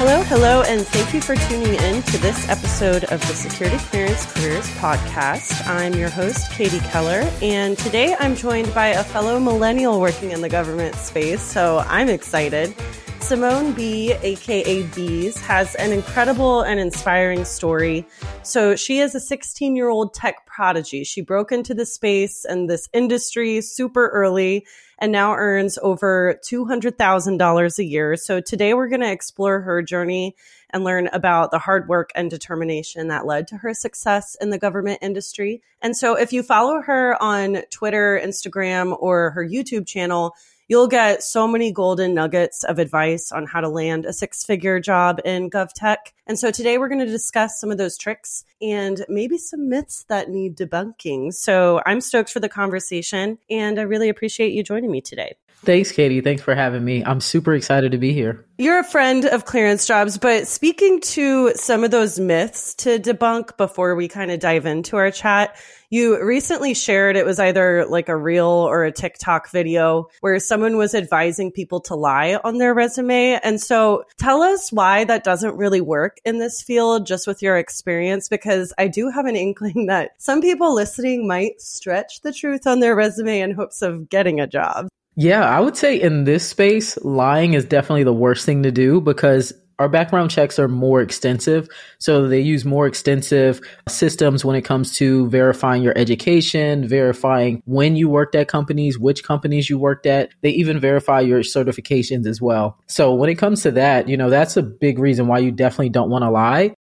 Hello, hello, and thank you for tuning in to this episode of the Security Clearance Careers Podcast. I'm your host, Katie Keller, and today I'm joined by a fellow millennial working in the government space, so I'm excited. Symoné B, aka Beez, has an incredible and inspiring story. So she is a 16 year old tech prodigy. She broke into the space and this industry super early and now earns over $200,000 a year. So today we're going to explore her journey and learn about the hard work and determination that led to her success in the government industry. And so if you follow her on Twitter, Instagram, or her YouTube channel, You'll get so many golden nuggets of advice on how to land a six figure job in GovTech. And so today we're going to discuss some of those tricks and maybe some myths that need debunking. So I'm stoked for the conversation and I really appreciate you joining me today. Thanks, Katie. Thanks for having me. I'm super excited to be here. You're a friend of clearance jobs, but speaking to some of those myths to debunk before we kind of dive into our chat, you recently shared it was either like a reel or a TikTok video where someone was advising people to lie on their resume. And so tell us why that doesn't really work in this field, just with your experience, because I do have an inkling that some people listening might stretch the truth on their resume in hopes of getting a job. Yeah, I would say in this space, lying is definitely the worst thing to do because our background checks are more extensive. So they use more extensive systems when it comes to verifying your education, verifying when you worked at companies, which companies you worked at. They even verify your certifications as well. So when it comes to that, you know, that's a big reason why you definitely don't want to lie.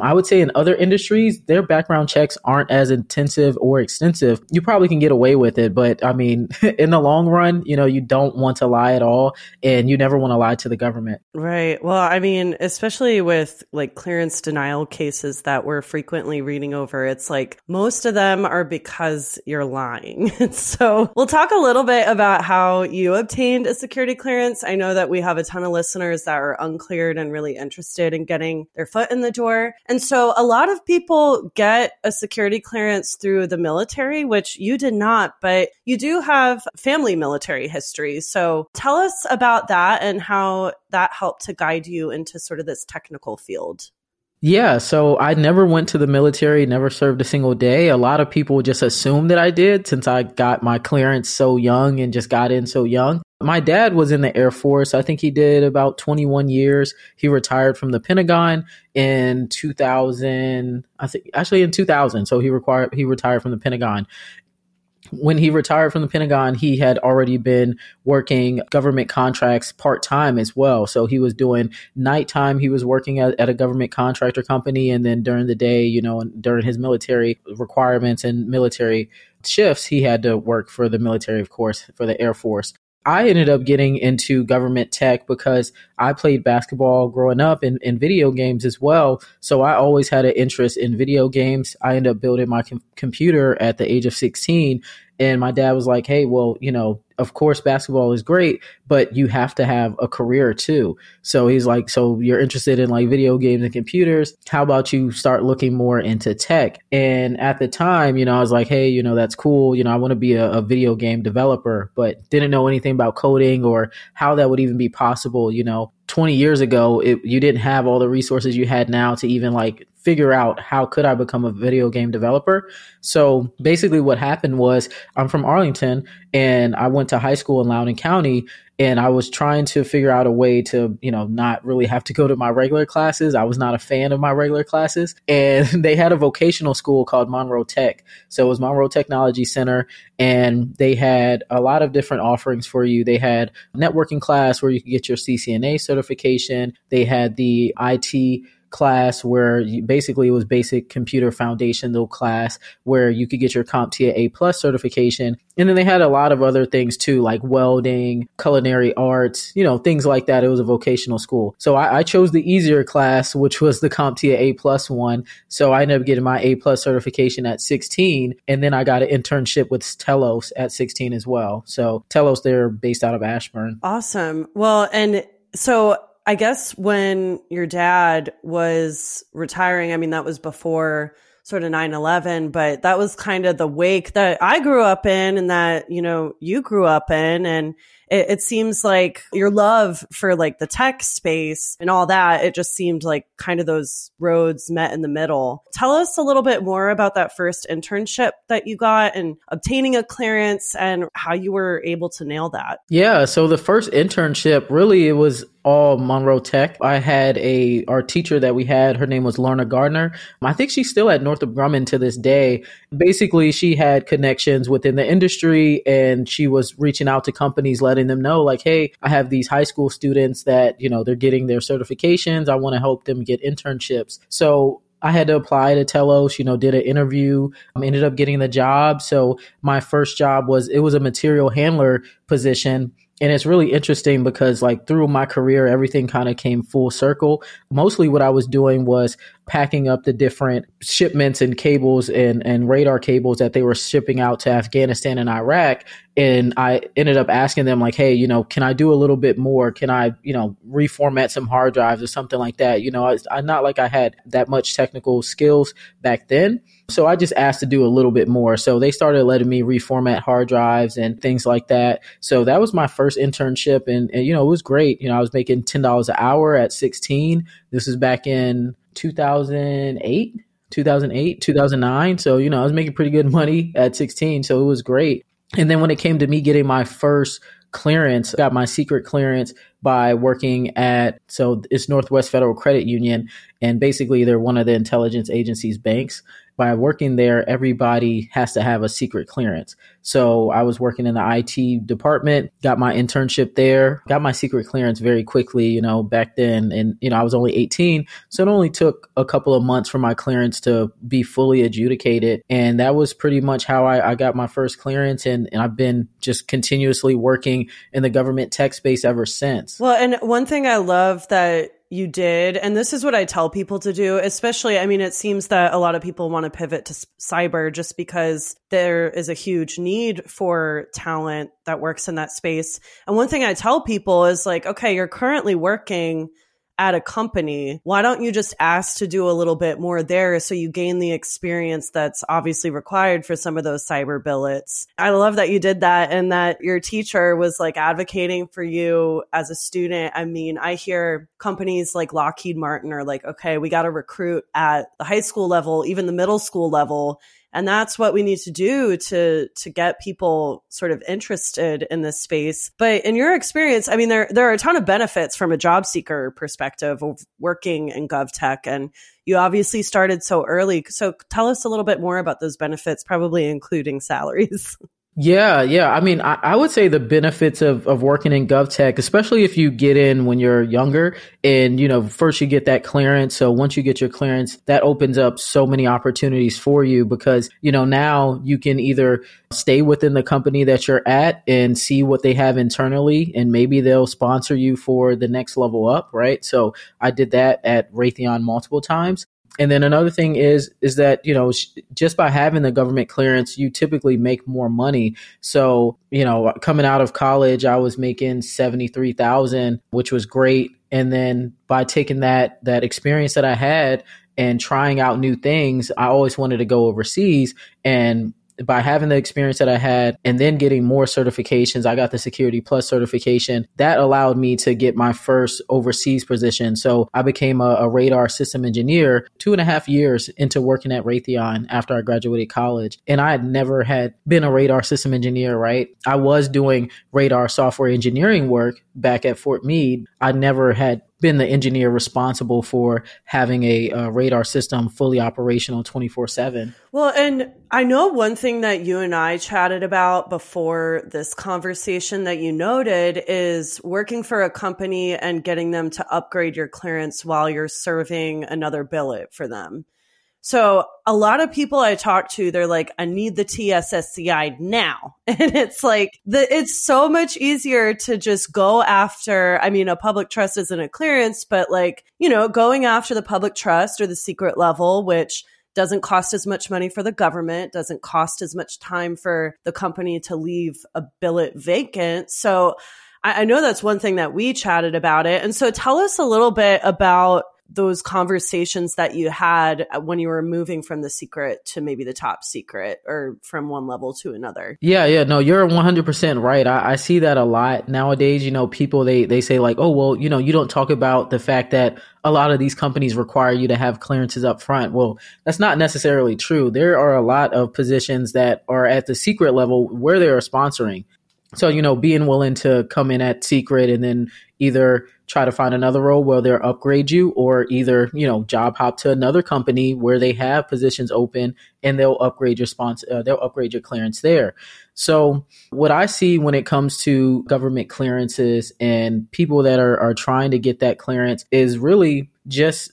I would say in other industries, their background checks aren't as intensive or extensive. You probably can get away with it, but I mean, in the long run, you know, you don't want to lie at all and you never want to lie to the government. Right. Well, I mean, especially with like clearance denial cases that we're frequently reading over, it's like most of them are because you're lying. so we'll talk a little bit about how you obtained a security clearance. I know that we have a ton of listeners that are uncleared and really interested in getting their foot in the door. And so a lot of people get a security clearance through the military, which you did not, but you do have family military history. So tell us about that and how that helped to guide you into sort of this technical field. Yeah, so I never went to the military, never served a single day. A lot of people just assume that I did since I got my clearance so young and just got in so young. My dad was in the Air Force. I think he did about 21 years. He retired from the Pentagon in 2000. I think actually in 2000. So he required he retired from the Pentagon when he retired from the Pentagon, he had already been working government contracts part time as well. So he was doing nighttime, he was working at, at, a government contractor company. And then during the day, you know, during his military requirements and military shifts, he had to work for the military, of course, for the Air Force. I ended up getting into government tech because I played basketball growing up in video games as well. So I always had an interest in video games. I ended up building my com- computer at the age of 16 and my dad was like, hey, well, you know, of course, basketball is great, but you have to have a career too. So he's like, so you're interested in like video games and computers. How about you start looking more into tech? And at the time, you know, I was like, hey, you know, that's cool. You know, I want to be a, a video game developer, but didn't know anything about coding or how that would even be possible. You know, 20 years ago, it, you didn't have all the resources you had now to even like figure out how could I become a video game developer. So basically what happened was I'm from Arlington and I went to high school in Loudoun County and I was trying to figure out a way to, you know, not really have to go to my regular classes. I was not a fan of my regular classes. And they had a vocational school called Monroe Tech. So it was Monroe Technology Center and they had a lot of different offerings for you. They had networking class where you could get your CCNA certification. They had the IT class where you, basically it was basic computer foundational class where you could get your CompTIA A plus certification. And then they had a lot of other things too, like welding, culinary arts, you know, things like that. It was a vocational school. So I, I chose the easier class, which was the CompTIA A plus one. So I ended up getting my A plus certification at 16. And then I got an internship with Telos at 16 as well. So Telos, they're based out of Ashburn. Awesome. Well, and so I guess when your dad was retiring, I mean, that was before sort of 9-11 but that was kind of the wake that i grew up in and that you know you grew up in. And it, it, seems like your love for like the tech space and all that it just seemed like kind of those roads met in the middle. Tell us a little bit more about that first internship that you got and obtaining a clearance and how you were able to nail that. Yeah so the first internship really it was all Monroe Tech. I had a our teacher that we had. Her name was Lorna Gardner. I think she's still at Northrop Grumman to this day. Basically, she had connections within the industry, and she was reaching out to companies, letting them know, like, "Hey, I have these high school students that you know they're getting their certifications. I want to help them get internships." So I had to apply to Telos, you know, did an interview, um, ended up getting the job. So my first job was, it was a material handler position and it's really interesting because like through my career everything kind of came full circle. Mostly what i was doing was packing up the different shipments and cables and, and radar cables that they were shipping out to afghanistan and iraq. And i ended up asking them like hey you know can i do a little bit more? Can i you know reformat some hard drives or something like that? You know I, i not like i had that much technical skills back then so I just asked to do a little bit more. So they started letting me reformat hard drives and things like that. So that was my first internship. And, and you know, it was great. You know, I was making $10 an hour at 16. This was back in 2008. 2008, 2009. So, you know, I was making pretty good money at 16. So it was great. And then when it came to me getting my first clearance, got my secret clearance by working at, so it's Northwest Federal Credit Union. And basically, they're one of the intelligence agency's banks by working there, everybody has to have a secret clearance. So I was working in the IT department, got my internship there, got my secret clearance very quickly, you know, back then. And, you know, I was only 18. So it only took a couple of months for my clearance to be fully adjudicated. And that was pretty much how I, I got my first clearance. And, and I've been just continuously working in the government tech space ever since. Well, and one thing I love that you did. And this is what I tell people to do, especially, I mean, it seems that a lot of people want to pivot to cyber just because there is a huge need for talent that works in that space. And one thing I tell people is like, okay, you're currently working at a company, why don't you just ask to do a little bit more there so you gain the experience that's obviously required for some of those cyber billets? I love that you did that and that your teacher was like advocating for you as a student. I mean, I hear companies like Lockheed Martin are like, okay, we got to recruit at the high school level, even the middle school level and that's what we need to do to to get people sort of interested in this space. But in your experience i mean there there are a ton of benefits from a job seeker perspective of working in govtech and you obviously started so early. So tell us a little bit more about those benefits probably including salaries Yeah, yeah. I mean, I, I, would say the benefits of, of working in GovTech, especially if you get in when you're younger and, you know, first you get that clearance. So once you get your clearance, that opens up so many opportunities for you because, you know, now you can either stay within the company that you're at and see what they have internally and maybe they'll sponsor you for the next level up, right? So I did that at Raytheon multiple times and then another thing is is that you know just by having the government clearance you typically make more money. So you know coming out of college i was making 73000 which was great. And then by taking that that experience that i had and trying out new things i always wanted to go overseas. And by having the experience that I had and then getting more certifications, I got the Security Plus certification. That allowed me to get my first overseas position. So I became a, a, radar system engineer two and a half years into working at Raytheon after I graduated college. And I had never had been a radar system engineer, right? I was doing radar software engineering work back at Fort Meade. I never had been the engineer responsible for having a, a radar system fully operational 24 7. Well, and I know one thing that you and I chatted about before this conversation that you noted is working for a company and getting them to upgrade your clearance while you're serving another billet for them. So a lot of people I talk to, they're like, I need the TSSCI now. And it's like, the, it's so much easier to just go after, I mean, a public trust isn't a clearance, but like, you know, going after the public trust or the secret level, which doesn't cost as much money for the government, doesn't cost as much time for the company to leave a billet vacant. So I, I know that's one thing that we chatted about it. And so tell us a little bit about those conversations that you had when you were moving from the secret to maybe the top secret or from one level to another. Yeah, yeah, no, you're 100% right. I, I, see that a lot nowadays. You know, people, they, they say like, oh, well, you know, you don't talk about the fact that a lot of these companies require you to have clearances up front. Well, that's not necessarily true. There are a lot of positions that are at the secret level where they are sponsoring. So, you know, being willing to come in at secret and then either try to find another role where they'll upgrade you or either, you know, job hop to another company where they have positions open and they'll upgrade your sponsor, uh, they'll upgrade your clearance there. So what I see when it comes to government clearances and people that are, are trying to get that clearance is really just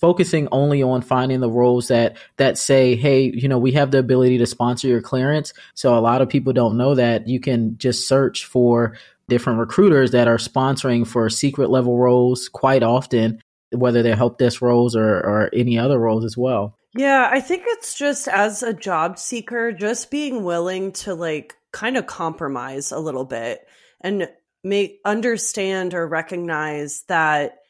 focusing only on finding the roles that that say hey you know we have the ability to sponsor your clearance. So a lot of people don't know that you can just search for different recruiters that are sponsoring for secret level roles quite often whether they're help desk roles or, or any other roles as well. Yeah i think it's just as a job seeker just being willing to like kind of compromise a little bit and make understand or recognize that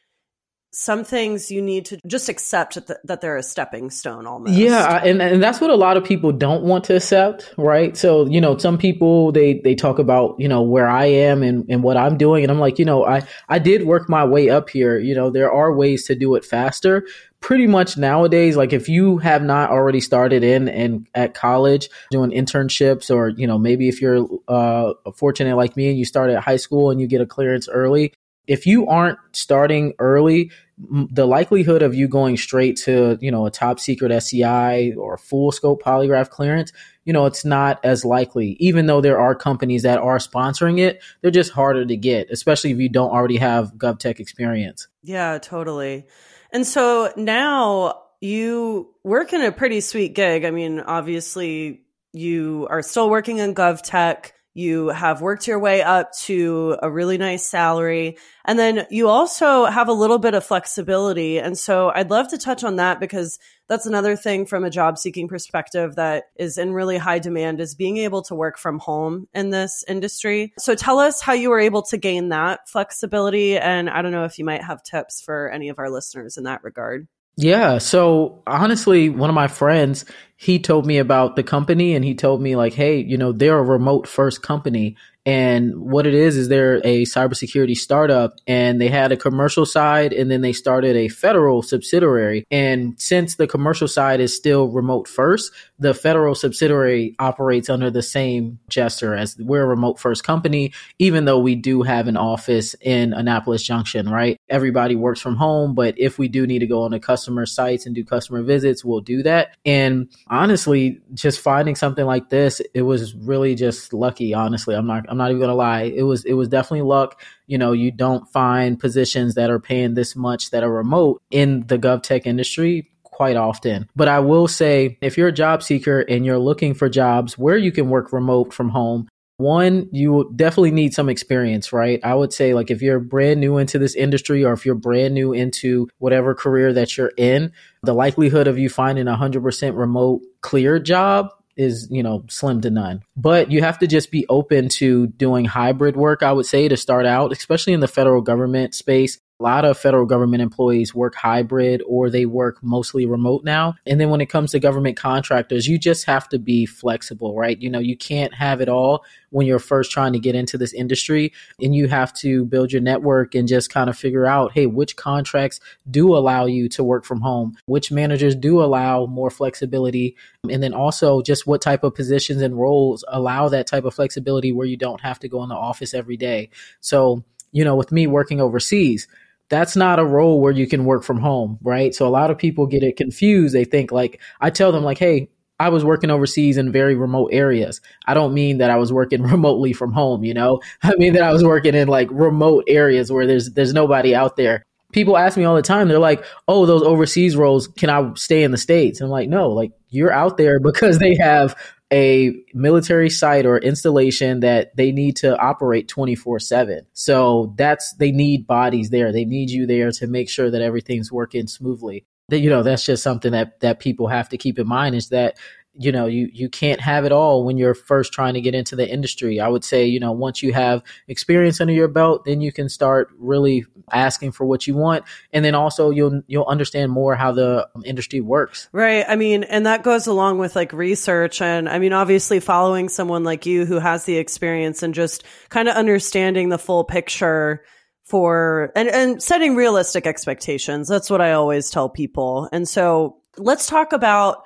some things you need to just accept that, that they're a stepping stone almost. Yeah, and and that's what a lot of people don't want to accept, right? So, you know, some people they they talk about, you know, where I am and and what I'm doing and I'm like, you know, I I did work my way up here, you know, there are ways to do it faster. Pretty much nowadays, like if you have not already started in and at college doing internships, or you know maybe if you're uh, fortunate like me and you start at high school and you get a clearance early, if you aren't starting early, the likelihood of you going straight to, you know, a top secret SCI or full scope polygraph clearance, you know, it's not as likely. Even though there are companies that are sponsoring it, they're just harder to get, especially if you don't already have GovTech experience. Yeah, totally. And so now you work in a pretty sweet gig. I mean, obviously you are still working in GovTech you have worked your way up to a really nice salary. And then you also have a little bit of flexibility. And so I'd love to touch on that because that's another thing from a job seeking perspective that is in really high demand is being able to work from home in this industry. So tell us how you were able to gain that flexibility. And I don't know if you might have tips for any of our listeners in that regard. Yeah. So honestly, one of my friends, he told me about the company and he told me like, Hey, you know, they're a remote first company and what it is is they're a cybersecurity startup and they had a commercial side and then they started a federal subsidiary. And since the commercial side is still remote first, the federal subsidiary operates under the same gesture as we're a remote first company, even though we do have an office in Annapolis Junction, right? Everybody works from home, but if we do need to go on the customer sites and do customer visits, we'll do that. And honestly, just finding something like this, it was really just lucky, honestly. I'm not I'm not even gonna lie. It was it was definitely luck. You know, you don't find positions that are paying this much that are remote in the gov tech industry quite often. But I will say if you're a job seeker and you're looking for jobs where you can work remote from home, one, you definitely need some experience, right? I would say, like, if you're brand new into this industry or if you're brand new into whatever career that you're in, the likelihood of you finding a 100% remote clear job is you know slim to none but you have to just be open to doing hybrid work i would say to start out especially in the federal government space lot of federal government employees work hybrid or they work mostly remote now. And then when it comes to government contractors, you just have to be flexible, right? You know, you can't have it all when you're first trying to get into this industry and you have to build your network and just kind of figure out, hey, which contracts do allow you to work from home, which managers do allow more flexibility, and then also just what type of positions and roles allow that type of flexibility where you don't have to go in the office every day. So, you know, with me working overseas, that's not a role where you can work from home, right? So a lot of people get it confused. They think like, I tell them like, hey, I was working overseas in very remote areas. I don't mean that I was working remotely from home, you know? I mean that I was working in like remote areas where there's there's nobody out there. People ask me all the time, they're like, "Oh, those overseas roles, can I stay in the states?" And I'm like, "No, like you're out there because they have a military site or installation that they need to operate 24 7. So that's, they need bodies there. They need you there to make sure that everything's working smoothly. That, you know, that's just something that, that people have to keep in mind is that you know you you can't have it all when you're first trying to get into the industry. I would say you know once you have experience under your belt then you can start really asking for what you want. And then also you'll you'll understand more how the um, industry works. Right. I mean and that goes along with like research. And i mean obviously following someone like you who has the experience and just kind of understanding the full picture for and and setting realistic expectations. That's what i always tell people. And so let's talk about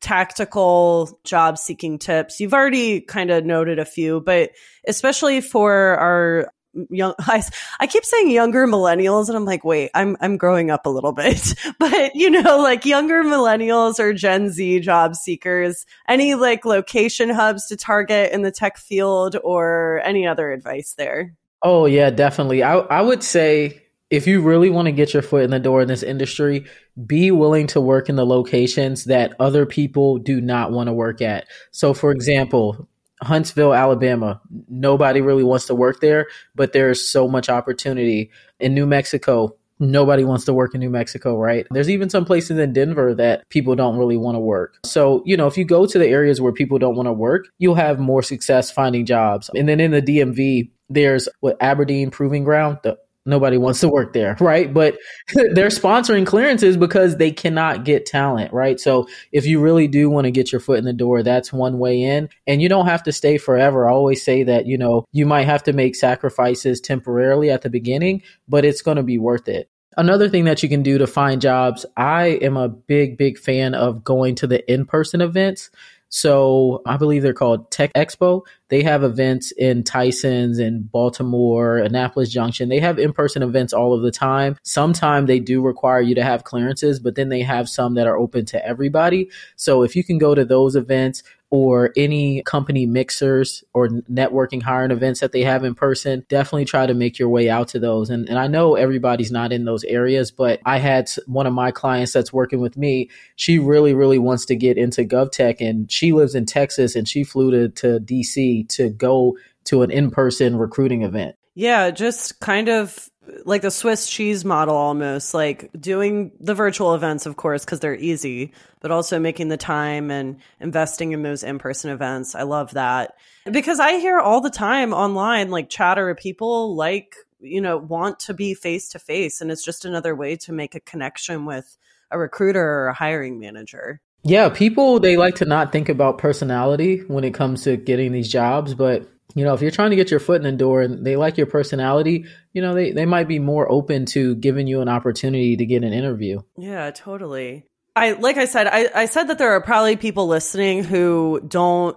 tactical job seeking tips. You've already kind of noted a few, but especially for our young I, I keep saying younger millennials and I'm like, wait, I'm I'm growing up a little bit. but you know, like younger millennials or Gen Z job seekers, any like location hubs to target in the tech field or any other advice there? Oh yeah, definitely. I I would say if you really want to get your foot in the door in this industry, be willing to work in the locations that other people do not want to work at. So, for example, Huntsville, Alabama, nobody really wants to work there, but there's so much opportunity. In New Mexico, nobody wants to work in New Mexico, right? There's even some places in Denver that people don't really want to work. So, you know, if you go to the areas where people don't want to work, you'll have more success finding jobs. And then in the DMV, there's what Aberdeen Proving Ground, the nobody wants to work there, right? But they're sponsoring clearances because they cannot get talent, right? So if you really do want to get your foot in the door, that's one way in. And you don't have to stay forever. I always say that, you know, you might have to make sacrifices temporarily at the beginning, but it's going to be worth it. Another thing that you can do to find jobs, I am a big, big fan of going to the in person events. So I believe they're called Tech Expo. They have events in Tyson's and Baltimore, Annapolis Junction. They have in person events all of the time. Sometimes they do require you to have clearances, but then they have some that are open to everybody. So if you can go to those events, or any company mixers or networking hiring events that they have in person, definitely try to make your way out to those. And, and I know everybody's not in those areas, but I had one of my clients that's working with me. She really, really wants to get into GovTech and she lives in Texas and she flew to, to DC to go to an in person recruiting event. Yeah, just kind of like the Swiss cheese model almost, like doing the virtual events, of course, because they're easy, but also making the time and investing in those in person events. I love that because I hear all the time online, like chatter, people like, you know, want to be face to face. And it's just another way to make a connection with a recruiter or a hiring manager. Yeah, people, they like to not think about personality when it comes to getting these jobs, but you know, if you're trying to get your foot in the door and they like your personality, you know, they, they might be more open to giving you an opportunity to get an interview. Yeah, totally. I like I said, I, I said that there are probably people listening who don't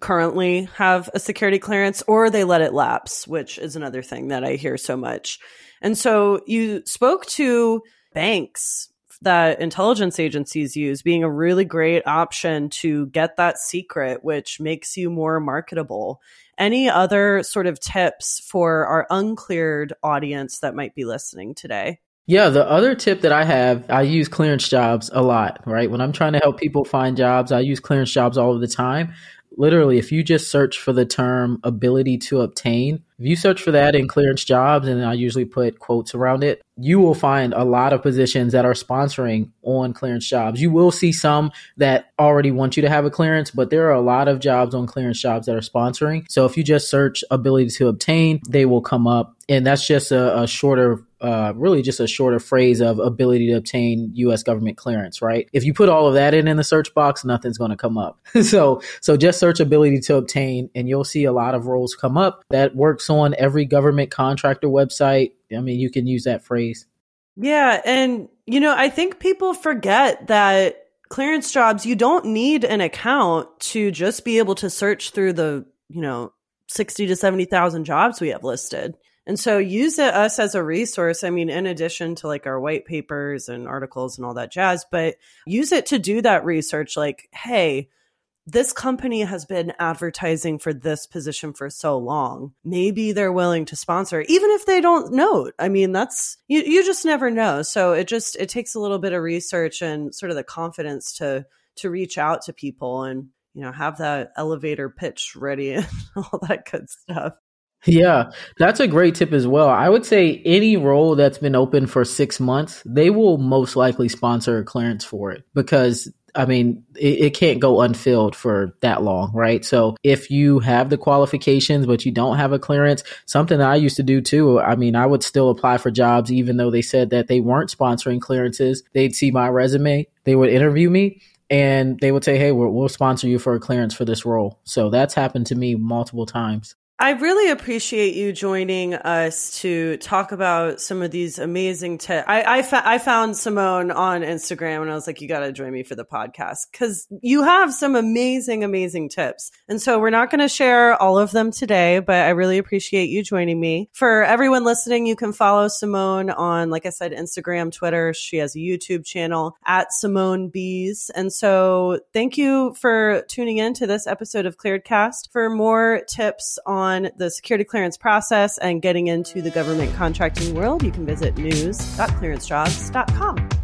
currently have a security clearance or they let it lapse, which is another thing that I hear so much. And so you spoke to banks that intelligence agencies use being a really great option to get that secret, which makes you more marketable. Any other sort of tips for our uncleared audience that might be listening today? Yeah, the other tip that I have, I use clearance jobs a lot, right? When I'm trying to help people find jobs, I use clearance jobs all of the time. Literally, if you just search for the term ability to obtain, if you search for that in clearance jobs and I usually put quotes around it, you will find a lot of positions that are sponsoring on clearance jobs You will see some that already want you to have a clearance, but there are a lot of jobs on clearance jobs that are sponsoring. So if you just search ability to obtain, they will come up. And that's just a, a shorter uh, really just a shorter phrase of ability to obtain U.S. government clearance, right? If you put all of that in in the search box, nothing's going to come up. so, so just search ability to obtain, and you'll see a lot of roles come up that works on every government contractor website. I mean, you can use that phrase. Yeah, and you know, I think people forget that clearance jobs you don't need an account to just be able to search through the, you know, 60 to 70,000 jobs we have listed. And so use it, us as a resource. I mean, in addition to like our white papers and articles and all that jazz, but use it to do that research. Like, hey, this company has been advertising for this position for so long. Maybe they're willing to sponsor, even if they don't know. I mean, that's you, you just never know. So it just it takes a little bit of research and sort of the confidence to to reach out to people and you know have that elevator pitch ready and all that good stuff. Yeah, that's a great tip as well. I would say any role that's been open for six months, they will most likely sponsor a clearance for it because I mean, it, it, can't go unfilled for that long, right? So if you have the qualifications, but you don't have a clearance, something I used to do too. I mean, I would still apply for jobs, even though they said that they weren't sponsoring clearances. They'd see my resume, they would interview me, and they would say, Hey, we'll, we'll sponsor you for a clearance for this role. So that's happened to me multiple times. I really appreciate you joining us to talk about some of these amazing tips. I I, fa- I, found Symoné on Instagram and I was like, you got to join me for the podcast because you have some amazing, amazing tips. And so we're not going to share all of them today, but I really appreciate you joining me. For everyone listening, you can follow Symoné on, like I said, Instagram, Twitter. She has a YouTube channel at Symoné Beez. And so thank you for tuning in to this episode of Clearedcast. For more tips on on the security clearance process and getting into the government contracting world, you can visit news.clearancejobs.com.